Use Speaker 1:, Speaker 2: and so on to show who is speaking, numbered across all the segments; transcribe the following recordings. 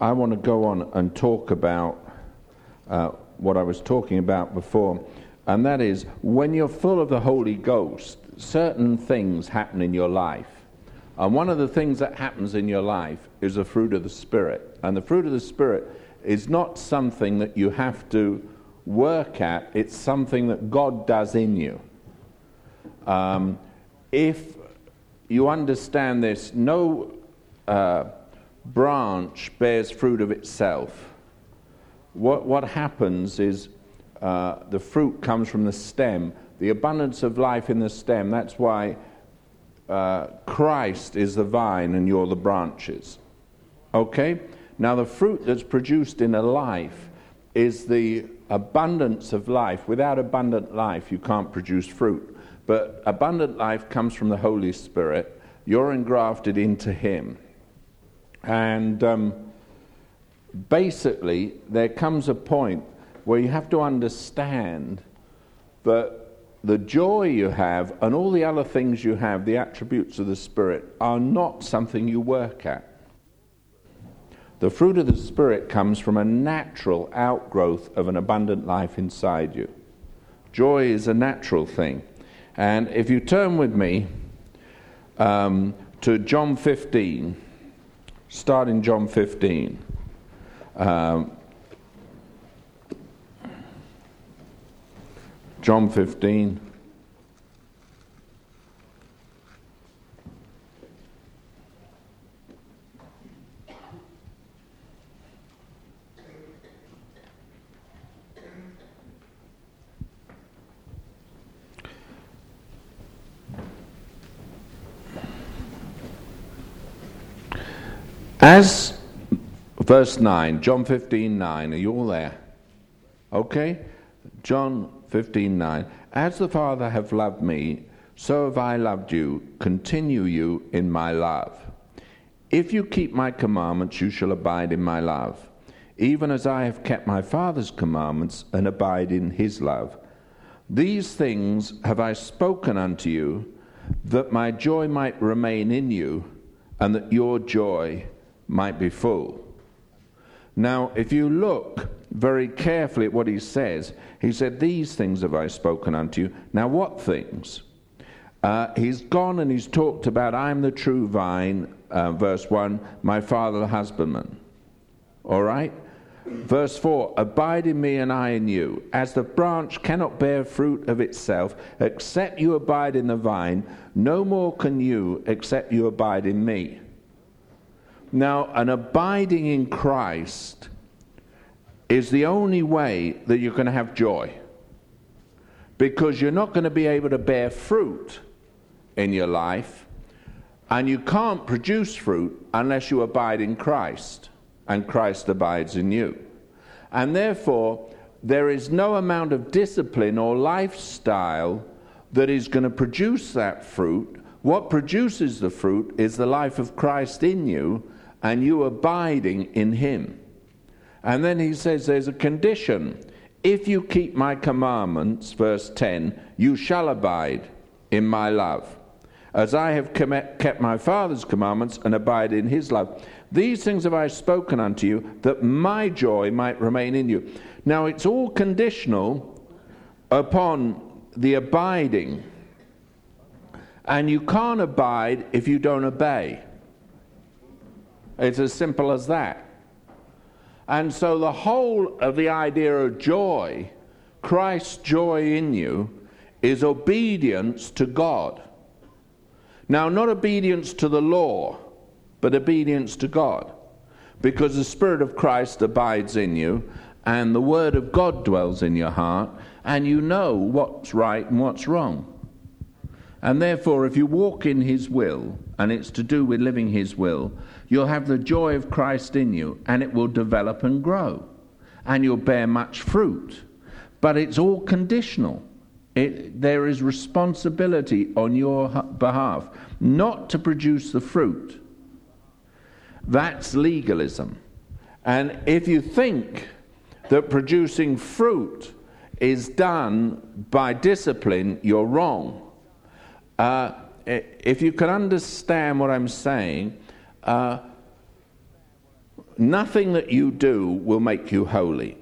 Speaker 1: I want to go on and talk about uh, what I was talking about before, and that is when you're full of the Holy Ghost, certain things happen in your life. And one of the things that happens in your life is the fruit of the Spirit. And the fruit of the Spirit is not something that you have to work at, it's something that God does in you. Um, if you understand this, no uh, branch bears fruit of itself. What, what happens is uh, the fruit comes from the stem, the abundance of life in the stem. That's why uh, Christ is the vine and you're the branches. Okay? Now, the fruit that's produced in a life is the abundance of life. Without abundant life, you can't produce fruit. But abundant life comes from the Holy Spirit. You're engrafted into Him. And um, basically, there comes a point where you have to understand that the joy you have and all the other things you have, the attributes of the Spirit, are not something you work at. The fruit of the Spirit comes from a natural outgrowth of an abundant life inside you. Joy is a natural thing. And if you turn with me um, to John 15, start in John 15. Um, John 15. As verse 9, John 15 9, are you all there? Okay? John 15 9. As the Father have loved me, so have I loved you. Continue you in my love. If you keep my commandments, you shall abide in my love, even as I have kept my Father's commandments and abide in his love. These things have I spoken unto you, that my joy might remain in you, and that your joy might be full. Now, if you look very carefully at what he says, he said, These things have I spoken unto you. Now, what things? Uh, he's gone and he's talked about, I'm the true vine, uh, verse 1, my father the husbandman. All right? Verse 4 Abide in me and I in you. As the branch cannot bear fruit of itself, except you abide in the vine, no more can you except you abide in me. Now, an abiding in Christ is the only way that you're going to have joy. Because you're not going to be able to bear fruit in your life, and you can't produce fruit unless you abide in Christ, and Christ abides in you. And therefore, there is no amount of discipline or lifestyle that is going to produce that fruit. What produces the fruit is the life of Christ in you and you abiding in him. And then he says there's a condition. If you keep my commandments, verse 10, you shall abide in my love, as I have kept my Father's commandments and abide in his love. These things have I spoken unto you, that my joy might remain in you. Now it's all conditional upon the abiding. And you can't abide if you don't obey. It's as simple as that. And so the whole of the idea of joy, Christ's joy in you, is obedience to God. Now, not obedience to the law, but obedience to God. Because the Spirit of Christ abides in you, and the Word of God dwells in your heart, and you know what's right and what's wrong. And therefore, if you walk in His will, and it's to do with living His will, you'll have the joy of Christ in you, and it will develop and grow, and you'll bear much fruit. But it's all conditional. It, there is responsibility on your behalf not to produce the fruit. That's legalism. And if you think that producing fruit is done by discipline, you're wrong. Uh, if you can understand what I'm saying, uh, Nothing that you do will make you holy.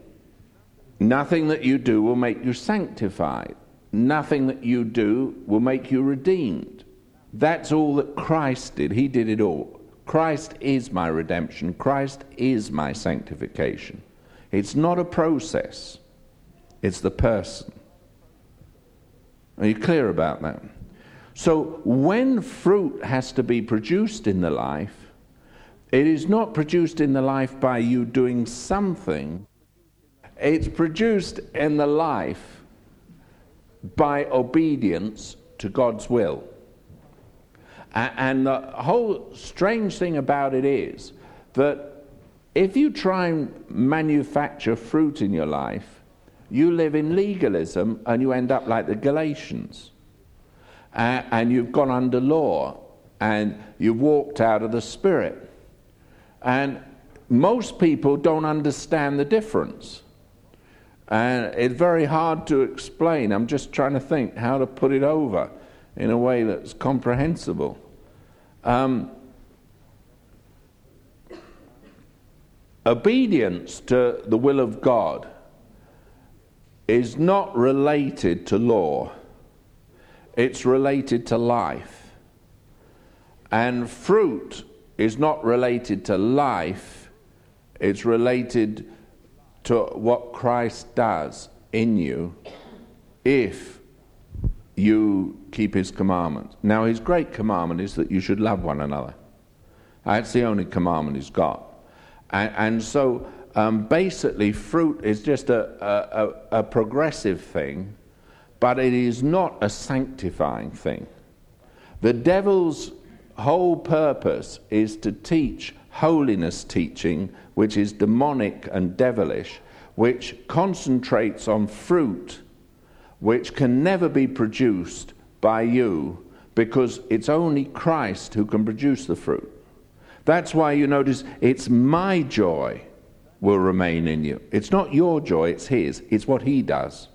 Speaker 1: Nothing that you do will make you sanctified. Nothing that you do will make you redeemed. That's all that Christ did. He did it all. Christ is my redemption. Christ is my sanctification. It's not a process, it's the person. Are you clear about that? So, when fruit has to be produced in the life, it is not produced in the life by you doing something, it's produced in the life by obedience to God's will. And the whole strange thing about it is that if you try and manufacture fruit in your life, you live in legalism and you end up like the Galatians. And you've gone under law and you've walked out of the Spirit. And most people don't understand the difference. And it's very hard to explain. I'm just trying to think how to put it over in a way that's comprehensible. Um, obedience to the will of God is not related to law, it's related to life. And fruit is not related to life, it's related to what Christ does in you if you keep his commandments. Now, his great commandment is that you should love one another. That's the only commandment he's got. And, and so, um, basically, fruit is just a, a, a progressive thing, but it is not a sanctifying thing. The devil's whole purpose is to teach holiness teaching, which is demonic and devilish, which concentrates on fruit which can never be produced by you because it's only Christ who can produce the fruit. That's why you notice it's my joy will remain in you. It's not your joy, it's His. It's what He does.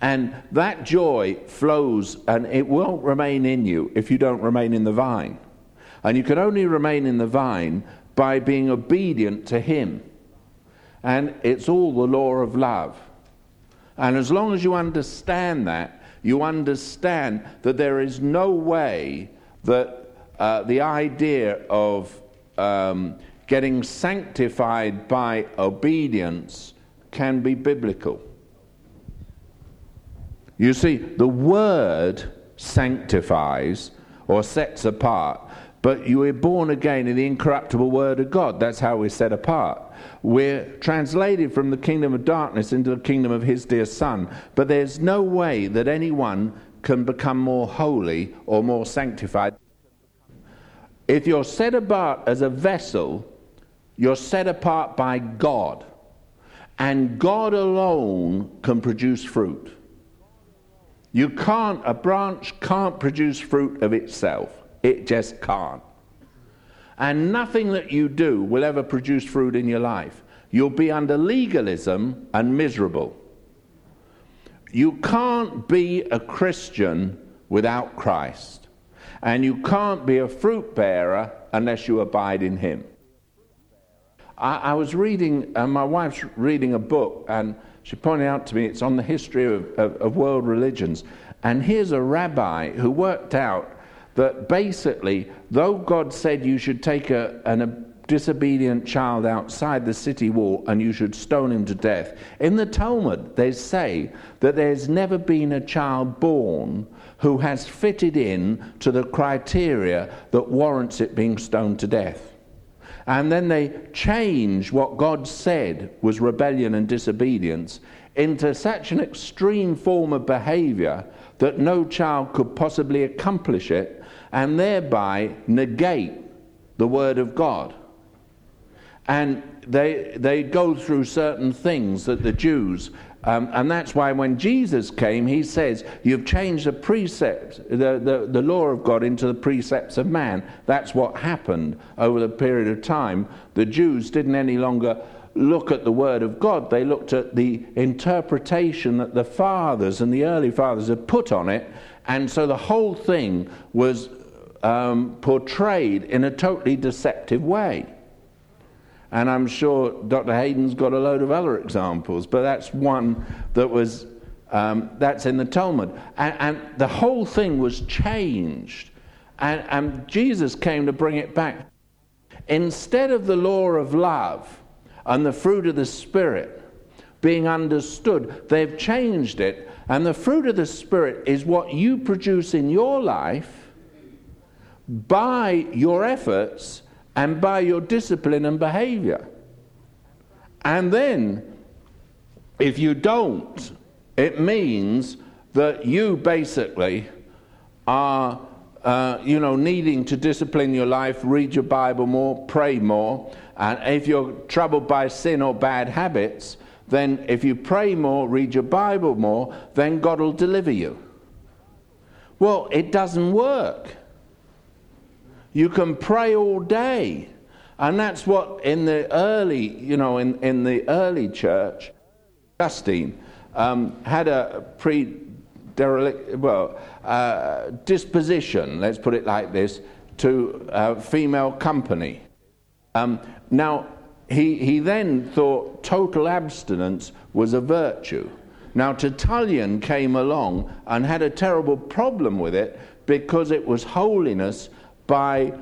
Speaker 1: And that joy flows and it won't remain in you if you don't remain in the vine. And you can only remain in the vine by being obedient to Him. And it's all the law of love. And as long as you understand that, you understand that there is no way that uh, the idea of um, getting sanctified by obedience can be biblical. You see, the word sanctifies or sets apart, but you were born again in the incorruptible word of God. That's how we're set apart. We're translated from the kingdom of darkness into the kingdom of his dear Son. But there's no way that anyone can become more holy or more sanctified. If you're set apart as a vessel, you're set apart by God. And God alone can produce fruit. You can't, a branch can't produce fruit of itself. It just can't. And nothing that you do will ever produce fruit in your life. You'll be under legalism and miserable. You can't be a Christian without Christ. And you can't be a fruit bearer unless you abide in Him. I, I was reading, uh, my wife's reading a book, and she pointed out to me it's on the history of, of, of world religions. And here's a rabbi who worked out that basically, though God said you should take a, an, a disobedient child outside the city wall and you should stone him to death, in the Talmud they say that there's never been a child born who has fitted in to the criteria that warrants it being stoned to death. And then they change what God said was rebellion and disobedience into such an extreme form of behavior that no child could possibly accomplish it and thereby negate the Word of God. And they, they go through certain things that the Jews, um, and that's why when Jesus came, he says, You've changed the precepts, the, the, the law of God into the precepts of man. That's what happened over the period of time. The Jews didn't any longer look at the Word of God, they looked at the interpretation that the fathers and the early fathers had put on it, and so the whole thing was um, portrayed in a totally deceptive way. And I'm sure Dr. Hayden's got a load of other examples, but that's one that was, um, that's in the Talmud. And, and, the whole thing was changed. And, and Jesus came to bring it back. Instead of the law of love and the fruit of the Spirit being understood, they've changed it. And the fruit of the Spirit is what you produce in your life by your efforts and by your discipline and behavior. And then, if you don't, it means that you basically are, uh, you know, needing to discipline your life, read your Bible more, pray more. And if you're troubled by sin or bad habits, then if you pray more, read your Bible more, then God will deliver you. Well, it doesn't work. You can pray all day. And that's what in the early, you know, in, in the early church, Augustine um, had a pre well, uh, disposition, let's put it like this, to female company. Um, now, he, he then thought total abstinence was a virtue. Now, Tertullian came along and had a terrible problem with it because it was holiness by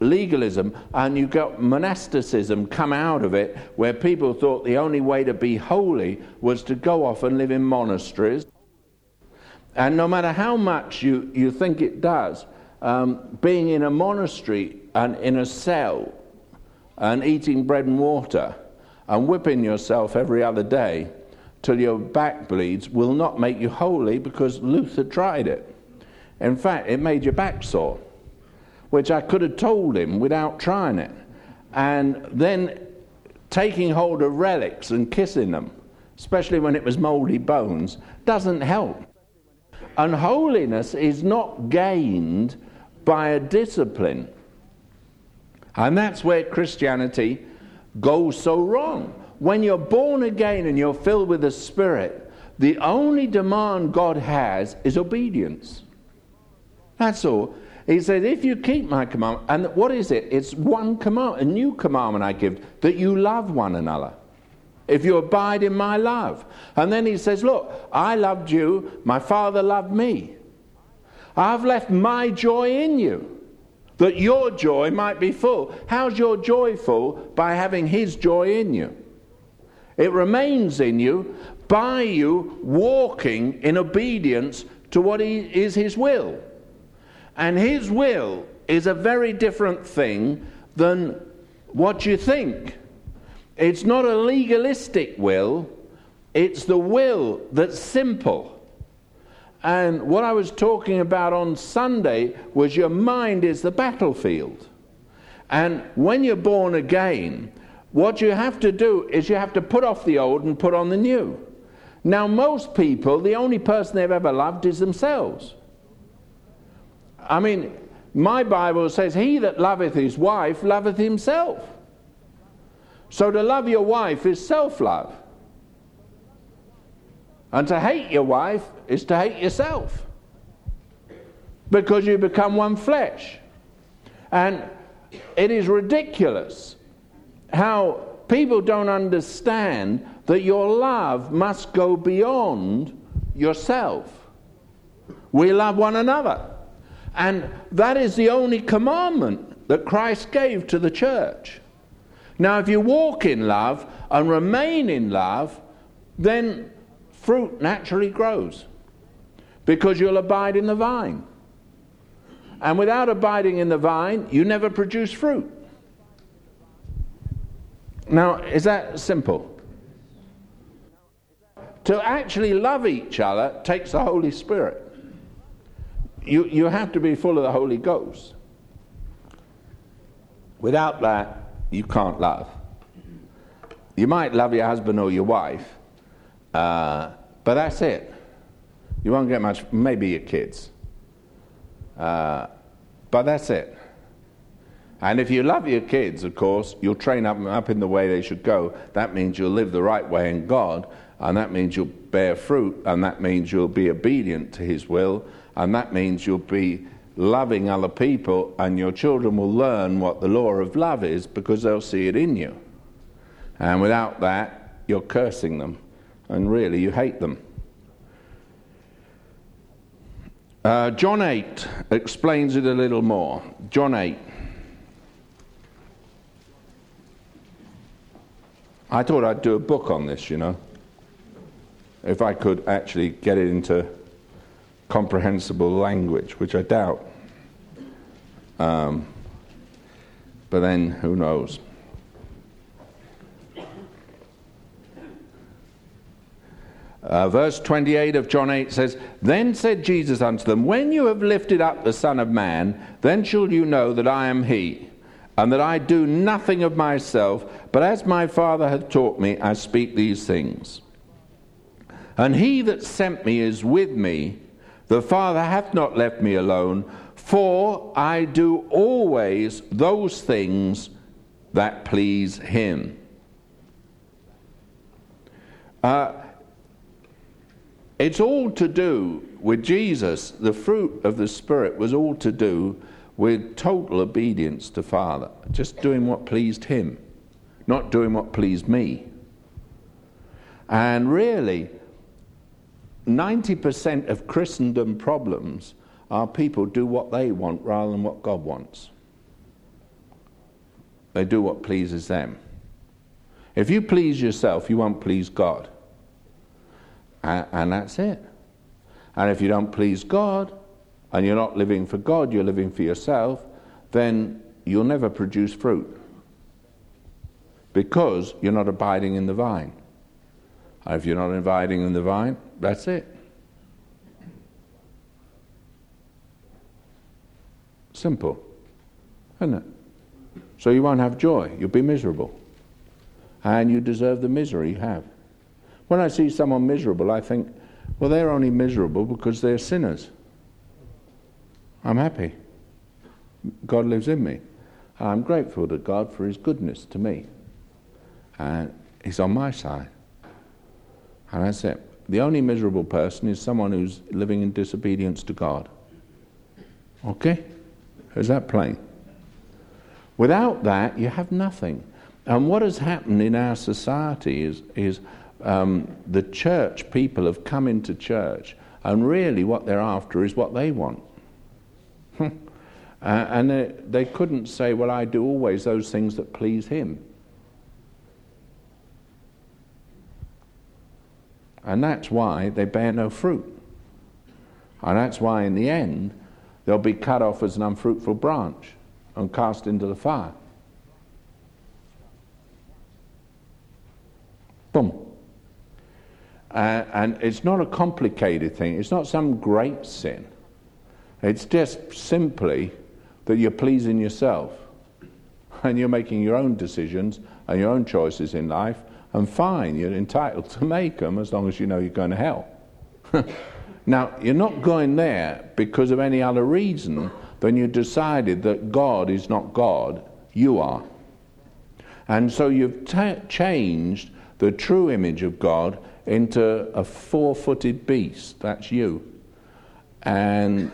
Speaker 1: legalism, and you got monasticism come out of it, where people thought the only way to be holy was to go off and live in monasteries. And no matter how much you, you think it does, um, being in a monastery and in a cell and eating bread and water and whipping yourself every other day till your back bleeds will not make you holy because Luther tried it. In fact, it made your back sore which I could have told him without trying it. And then taking hold of relics and kissing them, especially when it was moldy bones, doesn't help. And holiness is not gained by a discipline. And that's where Christianity goes so wrong. When you're born again and you're filled with the Spirit, the only demand God has is obedience. That's all. He said, If you keep my commandment, and what is it? It's one command, a new commandment I give, that you love one another. If you abide in my love. And then he says, Look, I loved you, my Father loved me. I've left my joy in you, that your joy might be full. How's your joy full? By having his joy in you. It remains in you by you walking in obedience to what is his will. And His will is a very different thing than what you think. It's not a legalistic will, it's the will that's simple. And what I was talking about on Sunday was your mind is the battlefield. And when you're born again, what you have to do is you have to put off the old and put on the new. Now, most people, the only person they've ever loved is themselves. I mean, my Bible says, He that loveth his wife loveth himself. So to love your wife is self love. And to hate your wife is to hate yourself. Because you become one flesh. And it is ridiculous how people don't understand that your love must go beyond yourself. We love one another. And that is the only commandment that Christ gave to the church. Now, if you walk in love and remain in love, then fruit naturally grows because you'll abide in the vine. And without abiding in the vine, you never produce fruit. Now, is that simple? To actually love each other takes the Holy Spirit you, you have to be full of the Holy Ghost. Without that, you can't love. You might love your husband or your wife, uh, but that's it. You won't get much, maybe your kids. Uh, but that's it. And if you love your kids, of course, you'll train them up in the way they should go. That means you'll live the right way in God, and that means you'll bear fruit, and that means you'll be obedient to His will, and that means you'll be loving other people, and your children will learn what the law of love is because they'll see it in you. And without that, you're cursing them. And really, you hate them. Uh, John 8 explains it a little more. John 8. I thought I'd do a book on this, you know. If I could actually get it into comprehensible language, which I doubt. Um, but then, who knows? Uh, verse 28 of John 8 says, Then said Jesus unto them, When you have lifted up the Son of Man, then shall you know that I am He, and that I do nothing of myself, but as my Father hath taught me, I speak these things. And he that sent me is with me. The Father hath not left me alone, for I do always those things that please him. Uh, it's all to do with Jesus. The fruit of the Spirit was all to do with total obedience to Father, just doing what pleased Him, not doing what pleased me. And really, 90% of Christendom problems are people do what they want rather than what God wants. They do what pleases them. If you please yourself, you won't please God. And, and that's it. And if you don't please God, and you're not living for God, you're living for yourself, then you'll never produce fruit. Because you're not abiding in the vine. And if you're not inviting in the vine, that's it. Simple, isn't it? So you won't have joy. You'll be miserable. And you deserve the misery you have. When I see someone miserable, I think, well, they're only miserable because they're sinners. I'm happy. God lives in me. I'm grateful to God for His goodness to me. And He's on my side. And that's it. The only miserable person is someone who's living in disobedience to God. Okay? Is that plain? Without that, you have nothing. And what has happened in our society is, is um, the church people have come into church, and really what they're after is what they want. uh, and they, they couldn't say, Well, I do always those things that please Him. And that's why they bear no fruit. And that's why, in the end, they'll be cut off as an unfruitful branch and cast into the fire. Boom. Uh, and it's not a complicated thing, it's not some great sin. It's just simply that you're pleasing yourself and you're making your own decisions and your own choices in life, and fine, you're entitled to make them as long as you know you're going to hell. now, you're not going there because of any other reason than you decided that God is not God, you are. And so you've t- changed the true image of God into a four footed beast. That's you. And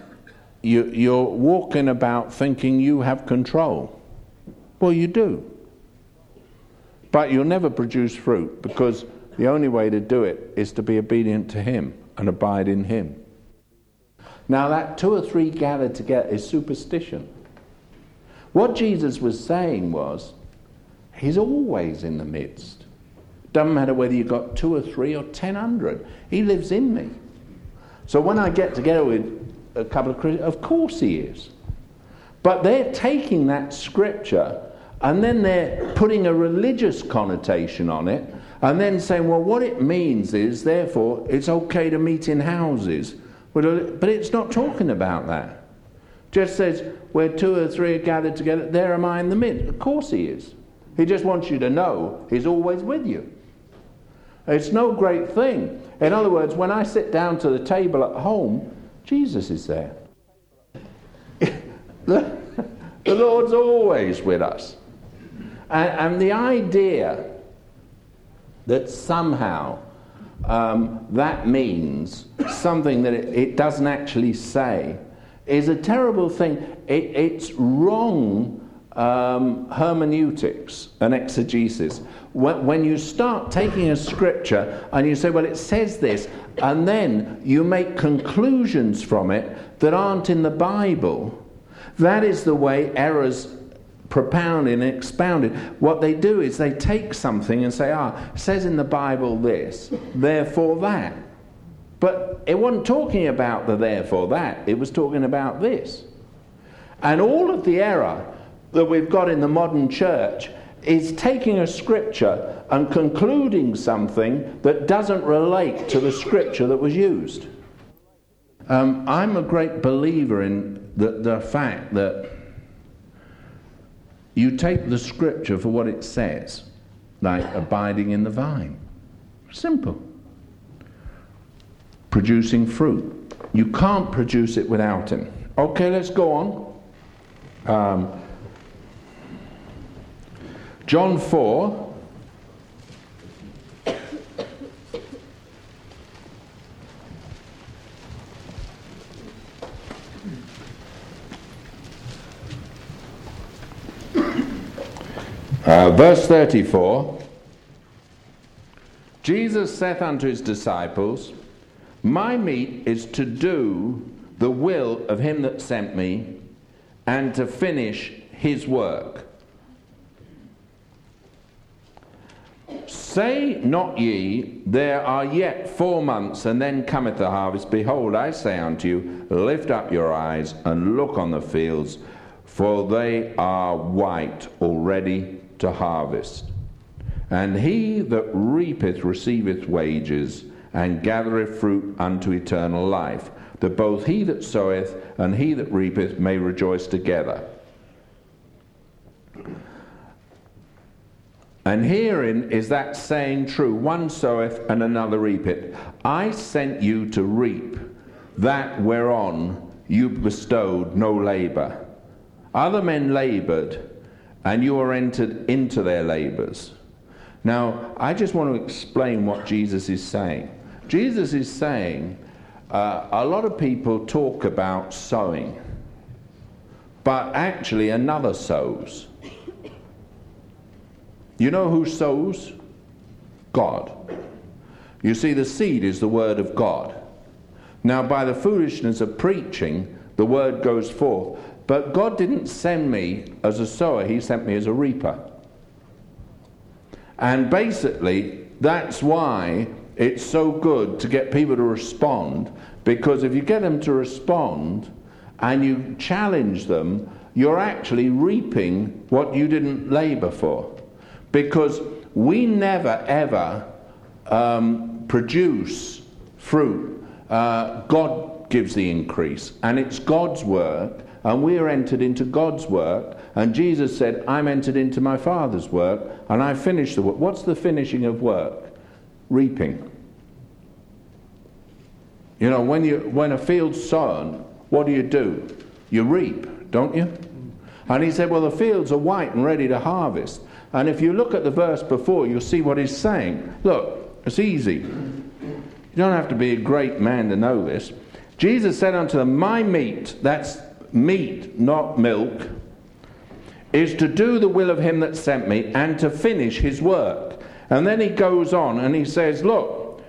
Speaker 1: you, you're walking about thinking you have control. Well, you do. But you'll never produce fruit because the only way to do it is to be obedient to Him and abide in Him. Now, that two or three gathered together is superstition. What Jesus was saying was, He's always in the midst. Doesn't matter whether you've got two or three or ten hundred, He lives in me. So when I get together with a couple of Christians, of course He is. But they're taking that scripture and then they're putting a religious connotation on it, and then saying, well, what it means is, therefore, it's okay to meet in houses. But uh, it's not talking about that. Just says, where two or three are gathered together, there am I in the midst. Of course he is. He just wants you to know he's always with you. It's no great thing. In other words, when I sit down to the table at home, Jesus is there. the Lord's always with us. And, and the idea that somehow um, that means something that it, it, doesn't actually say is a terrible thing. It, it's wrong um, hermeneutics and exegesis. When, when you start taking a scripture and you say, well, it says this, and then you make conclusions from it that aren't in the Bible, that is the way errors propounded and expounded. What they do is they take something and say, ah, says in the Bible this, therefore that. But it wasn't talking about the therefore that, it was talking about this. And all of the error that we've got in the modern church is taking a scripture and concluding something that doesn't relate to the scripture that was used. Um, I'm a great believer in the, the fact that you take the scripture for what it says, like abiding in the vine. Simple. Producing fruit. You can't produce it without Him. Okay, let's go on. Um, John 4. Uh, verse 34 Jesus saith unto his disciples, My meat is to do the will of him that sent me and to finish his work. Say not ye, There are yet four months, and then cometh the harvest. Behold, I say unto you, Lift up your eyes and look on the fields, for they are white already to harvest. And he that reapeth receiveth wages, and gathereth fruit unto eternal life, that both he that soweth and he that reapeth may rejoice together. And herein is that saying true one soweth and another reapeth. I sent you to reap that whereon you bestowed no labour. Other men laboured and you are entered into their labors. Now, I just want to explain what Jesus is saying. Jesus is saying uh, a lot of people talk about sowing, but actually, another sows. You know who sows? God. You see, the seed is the word of God. Now, by the foolishness of preaching, the word goes forth. But God didn't send me as a sower, He sent me as a reaper. And basically, that's why it's so good to get people to respond, because if you get them to respond and you challenge them, you're actually reaping what you didn't labor for. Because we never ever um, produce fruit. Uh, God gives the increase, and it's God's work and we are entered into God's work. And Jesus said, I'm entered into my Father's work, and I finished the work. What's the finishing of work? Reaping. You know, when, you, when a field's sown, what do you do? You reap, don't you? And he said, Well, the fields are white and ready to harvest. And if you look at the verse before, you'll see what he's saying. Look, it's easy. You don't have to be a great man to know this. Jesus said unto them, My meat, that's meat, not milk, is to do the will of him that sent me and to finish his work. And then he goes on and he says, Look,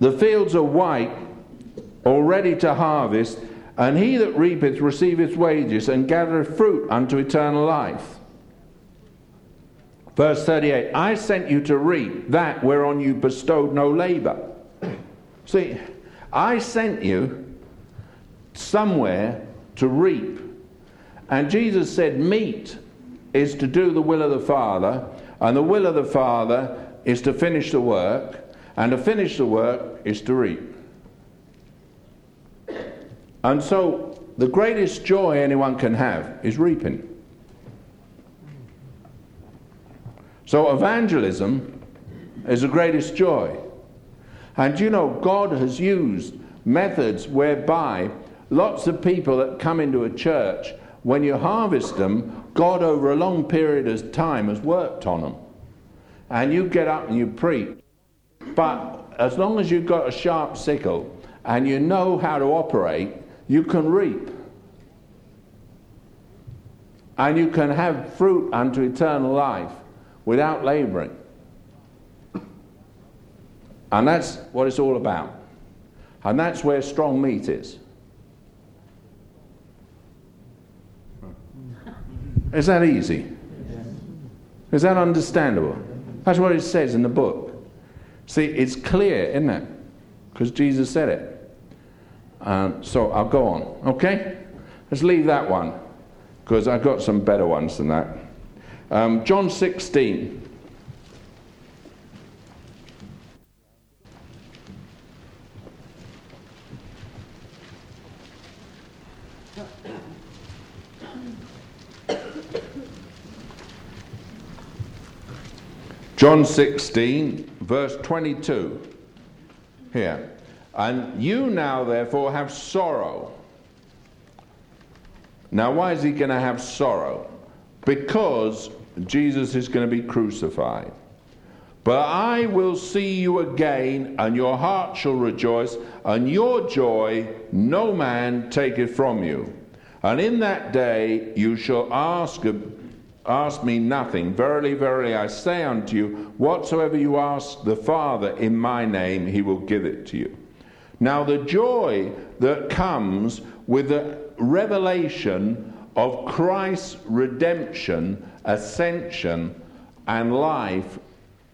Speaker 1: the fields are white, all ready to harvest, and he that reapeth receiveth wages and gathereth fruit unto eternal life. Verse 38 I sent you to reap that whereon you bestowed no labor. See, I sent you somewhere to reap. And Jesus said, Meat is to do the will of the Father, and the will of the Father is to finish the work, and to finish the work is to reap. And so, the greatest joy anyone can have is reaping. So, evangelism is the greatest joy. And you know, God has used methods whereby Lots of people that come into a church, when you harvest them, God over a long period of time has worked on them. And you get up and you preach. But as long as you've got a sharp sickle and you know how to operate, you can reap. And you can have fruit unto eternal life without laboring. And that's what it's all about. And that's where strong meat is. Is that easy? Is that understandable? That's what it says in the book. See, it's clear, isn't it? Because Jesus said it. Um, so I'll go on, okay? Let's leave that one, because I've got some better ones than that. Um, John 16. John 16, verse 22. Here. And you now, therefore, have sorrow. Now, why is he going to have sorrow? Because Jesus is going to be crucified. But I will see you again, and your heart shall rejoice, and your joy no man taketh from you. And in that day you shall ask Ask me nothing. Verily, verily, I say unto you, whatsoever you ask the Father in my name, he will give it to you. Now, the joy that comes with the revelation of Christ's redemption, ascension, and life,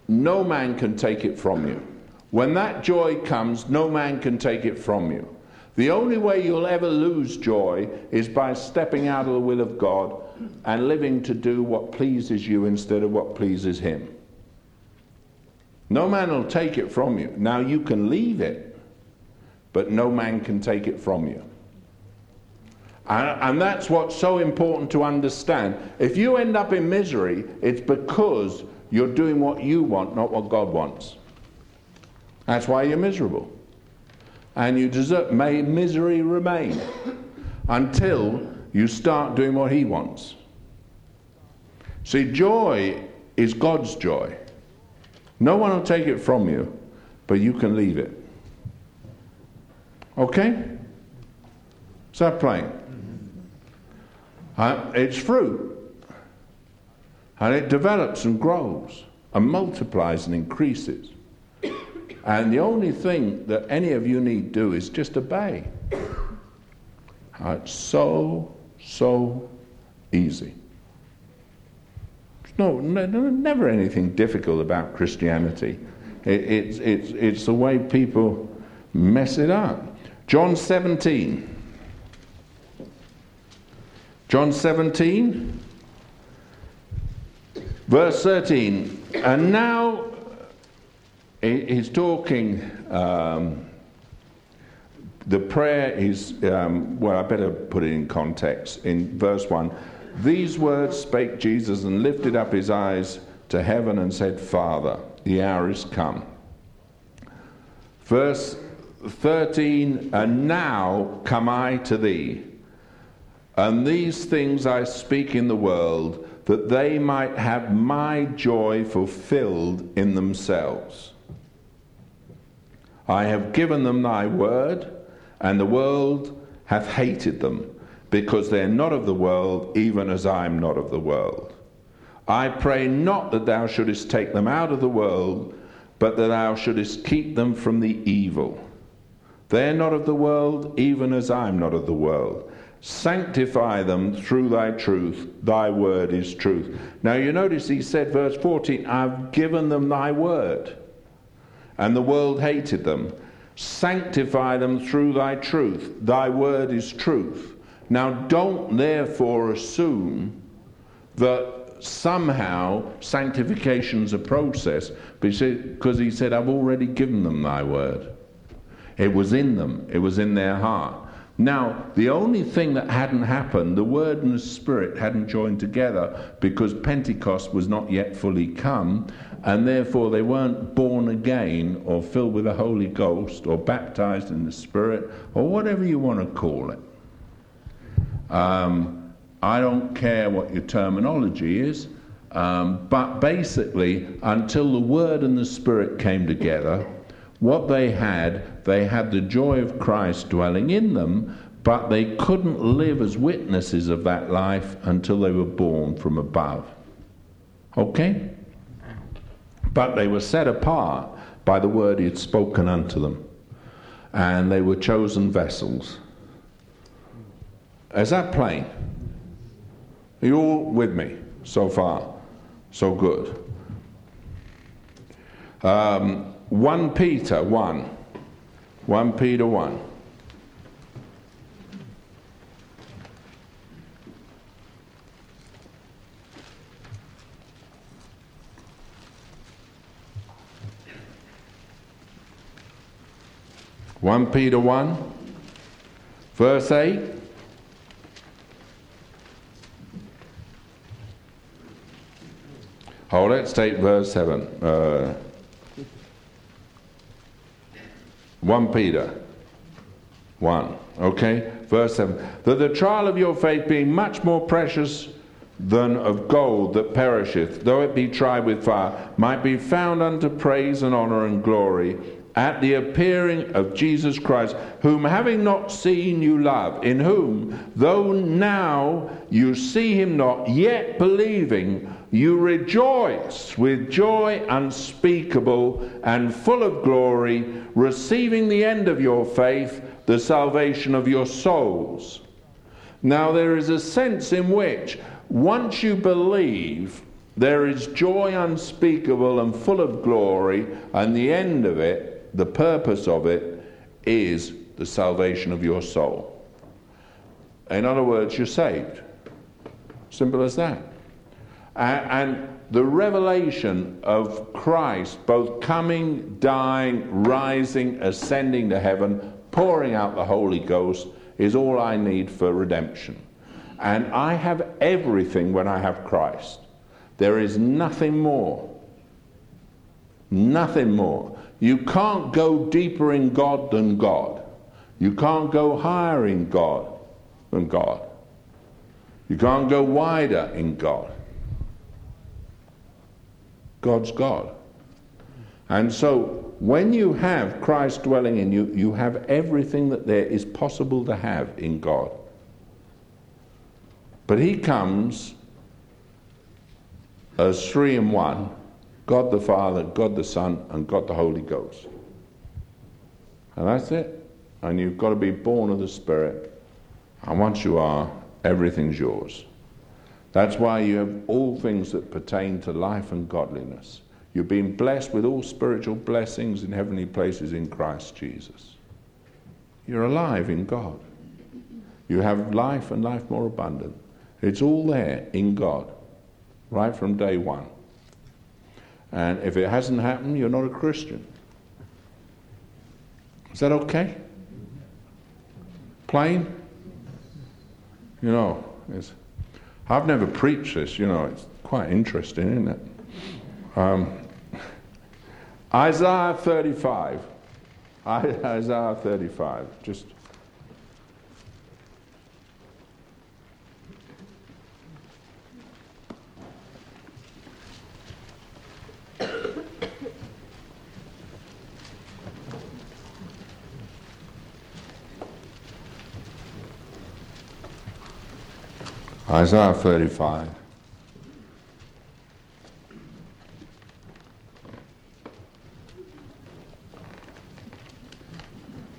Speaker 1: no man can take it from you. When that joy comes, no man can take it from you. The only way you'll ever lose joy is by stepping out of the will of God and living to do what pleases you instead of what pleases Him. No man will take it from you. Now you can leave it, but no man can take it from you. And, that's what's so important to understand. If you end up in misery, it's because you're doing what you want, not what God wants. That's why you're miserable. And you deserve, may misery remain until you start doing what He wants. See, joy is God's joy. No one will take it from you, but you can leave it. Okay? Is that plain? Uh, it's fruit. And it develops and grows and multiplies and increases. And the only thing that any of you need do is just obey. Uh, it's so, so easy. No, no, never anything difficult about Christianity. It, it's, it's, it's the way people mess it up. John 17. John 17, verse 13. And now he's talking. Um, the prayer is, um, well, I better put it in context. In verse 1, these words spake Jesus and lifted up his eyes to heaven and said, Father, the hour is come. Verse 13, and now come I to thee. And these things I speak in the world, that they might have my joy fulfilled in themselves. I have given them thy word, and the world hath hated them, because they are not of the world, even as I am not of the world. I pray not that thou shouldest take them out of the world, but that thou shouldest keep them from the evil. They are not of the world, even as I am not of the world. Sanctify them through thy truth. Thy word is truth. Now you notice he said, verse 14, I've given them thy word and the world hated them. Sanctify them through thy truth. Thy word is truth. Now, don't therefore assume that somehow sanctification's a process because he said, I've already given them thy word. It was in them, it was in their heart. Now, the only thing that hadn't happened, the Word and the Spirit hadn't joined together because Pentecost was not yet fully come, and therefore they weren't born again or filled with the Holy Ghost or baptized in the Spirit or whatever you want to call it. Um, I don't care what your terminology is, um, but basically, until the Word and the Spirit came together, what they had, they had the joy of Christ dwelling in them, but they couldn't live as witnesses of that life until they were born from above. Okay? But they were set apart by the word he had spoken unto them, and they were chosen vessels. Is that plain? Are you all with me so far? So good. Um, 1 Peter 1. 1 Peter 1. One Peter one, verse eight. Oh, let's take verse 7. Uh, 1 Peter 1. Okay? Verse 7. That the trial of your faith being much more precious than of gold that perisheth, though it be tried with fire, might be found unto praise and honor and glory at the appearing of Jesus Christ, whom having not seen you love, in whom, though now you see him not, yet believing, you rejoice with joy unspeakable and full of glory, receiving the end of your faith, the salvation of your souls. Now, there is a sense in which once you believe, there is joy unspeakable and full of glory, and the end of it, the purpose of it, is the salvation of your soul. In other words, you're saved. Simple as that. And the revelation of Christ, both coming, dying, rising, ascending to heaven, pouring out the Holy Ghost, is all I need for redemption. And I have everything when I have Christ. There is nothing more. Nothing more. You can't go deeper in God than God. You can't go higher in God than God. You can't go wider in God. God's God. And so when you have Christ dwelling in you, you have everything that there is possible to have in God. But He comes as three in one God the Father, God the Son, and God the Holy Ghost. And that's it. And you've got to be born of the Spirit. And once you are, everything's yours. That's why you have all things that pertain to life and godliness. You've been blessed with all spiritual blessings in heavenly places in Christ Jesus. You're alive in God. You have life and life more abundant. It's all there in God, right from day one. And if it hasn't happened, you're not a Christian. Is that okay? Plain? You know, it's. I've never preached this, you know, it's quite interesting, isn't it? Um, Isaiah 35. Isaiah 35. Just. Isaiah 35.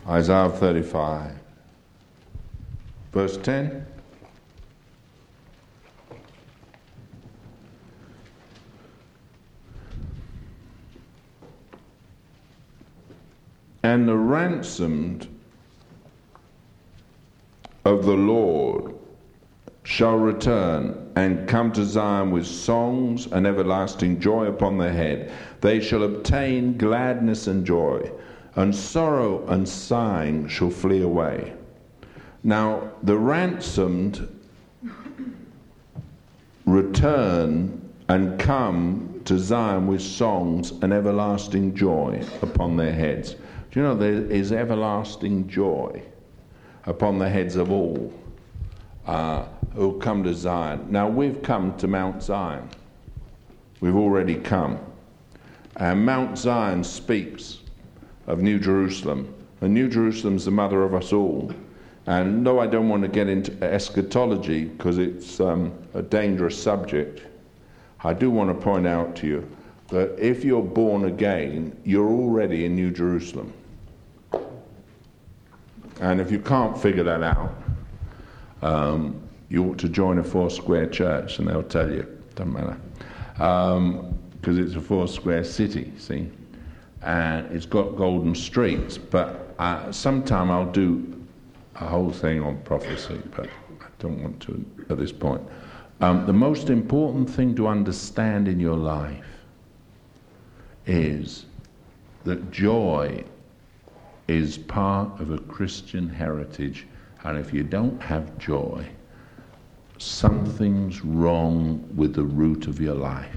Speaker 1: Isaiah 35, verse 10. And the ransomed of the Lord shall return and come to Zion with songs and everlasting joy upon their head. They shall obtain gladness and joy, and sorrow and sighing shall flee away. Now, the ransomed return and come to Zion with songs and everlasting joy upon their heads. Do you know there is everlasting joy upon the heads of all? Uh, who'll come to Zion. Now, we've come to Mount Zion. We've already come. And Mount Zion speaks of New Jerusalem. And New Jerusalem's the mother of us all. And no, I don't want to get into eschatology because it's um, a dangerous subject. I do want to point out to you that if you're born again, you're already in New Jerusalem. And if you can't figure that out, um, you ought to join a four square church and they'll tell you. Doesn't matter. Because um, it's a four square city, see? And it's got golden streets. But uh, sometime I'll do a whole thing on prophecy, but I don't want to at this point. Um, the most important thing to understand in your life is that joy is part of a Christian heritage, and if you don't have joy, something's wrong with the root of your life.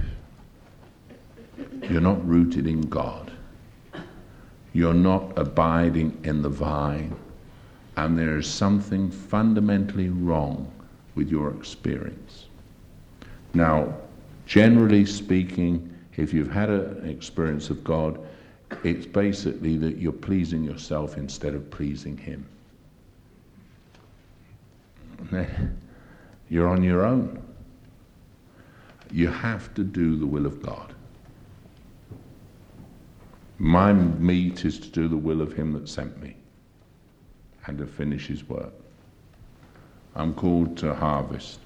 Speaker 1: You're not rooted in God. You're not abiding in the vine. And there is something fundamentally wrong with your experience. Now, generally speaking, if you've had an experience of God, it's basically that you're pleasing yourself instead of pleasing Him. You're on your own. You have to do the will of God. My meat is to do the will of Him that sent me and to finish His work. I'm called to harvest.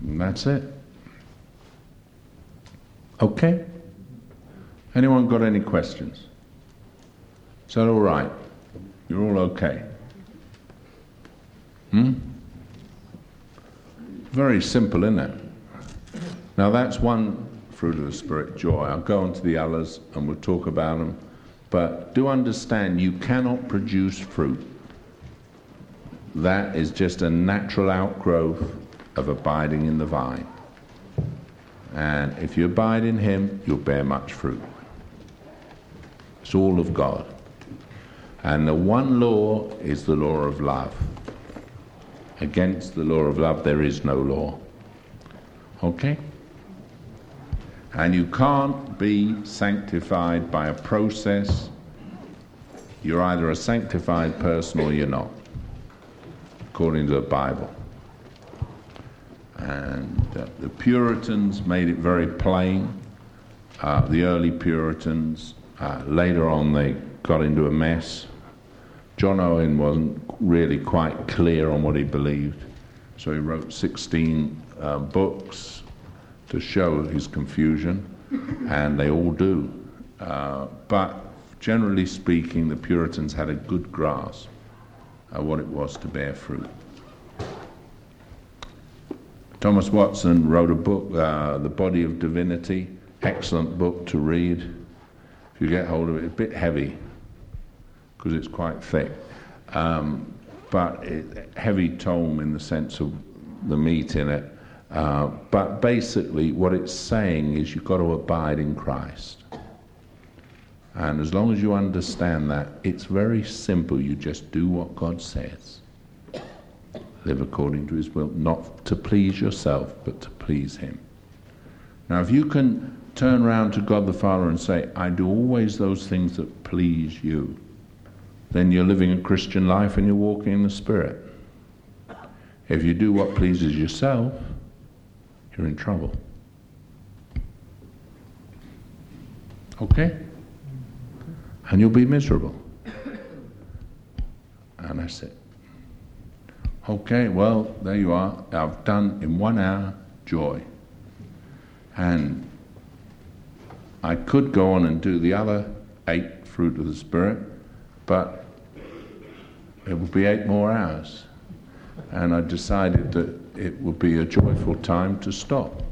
Speaker 1: And that's it. Okay? Anyone got any questions? Is that all right? You're all okay? Hmm? Very simple, isn't it? Now, that's one fruit of the Spirit, joy. I'll go on to the others and we'll talk about them. But do understand you cannot produce fruit. That is just a natural outgrowth of abiding in the vine. And if you abide in Him, you'll bear much fruit. It's all of God. And the one law is the law of love. Against the law of love, there is no law. Okay? And you can't be sanctified by a process. You're either a sanctified person or you're not, according to the Bible. And uh, the Puritans made it very plain. Uh, the early Puritans, uh, later on, they got into a mess. John Owen wasn't really quite clear on what he believed, so he wrote 16 uh, books to show his confusion, and they all do. Uh, but generally speaking, the Puritans had a good grasp of what it was to bear fruit. Thomas Watson wrote a book, uh, The Body of Divinity, excellent book to read. If you get hold of it, a bit heavy because it's quite thick. Um, but it, heavy tome in the sense of the meat in it. Uh, but basically, what it's saying is you've got to abide in Christ. And as long as you understand that, it's very simple. You just do what God says. Live according to His will, not to please yourself, but to please Him. Now, if you can turn around to God the Father and say, I do always those things that please you, then you're living a Christian life and you're walking in the Spirit. If you do what pleases yourself, you're in trouble. Okay? And you'll be miserable. And that's it. Okay, well, there you are. I've done in one hour joy. And I could go on and do the other eight fruit of the Spirit, but it would be eight more hours. And I decided that it would be a joyful time to stop.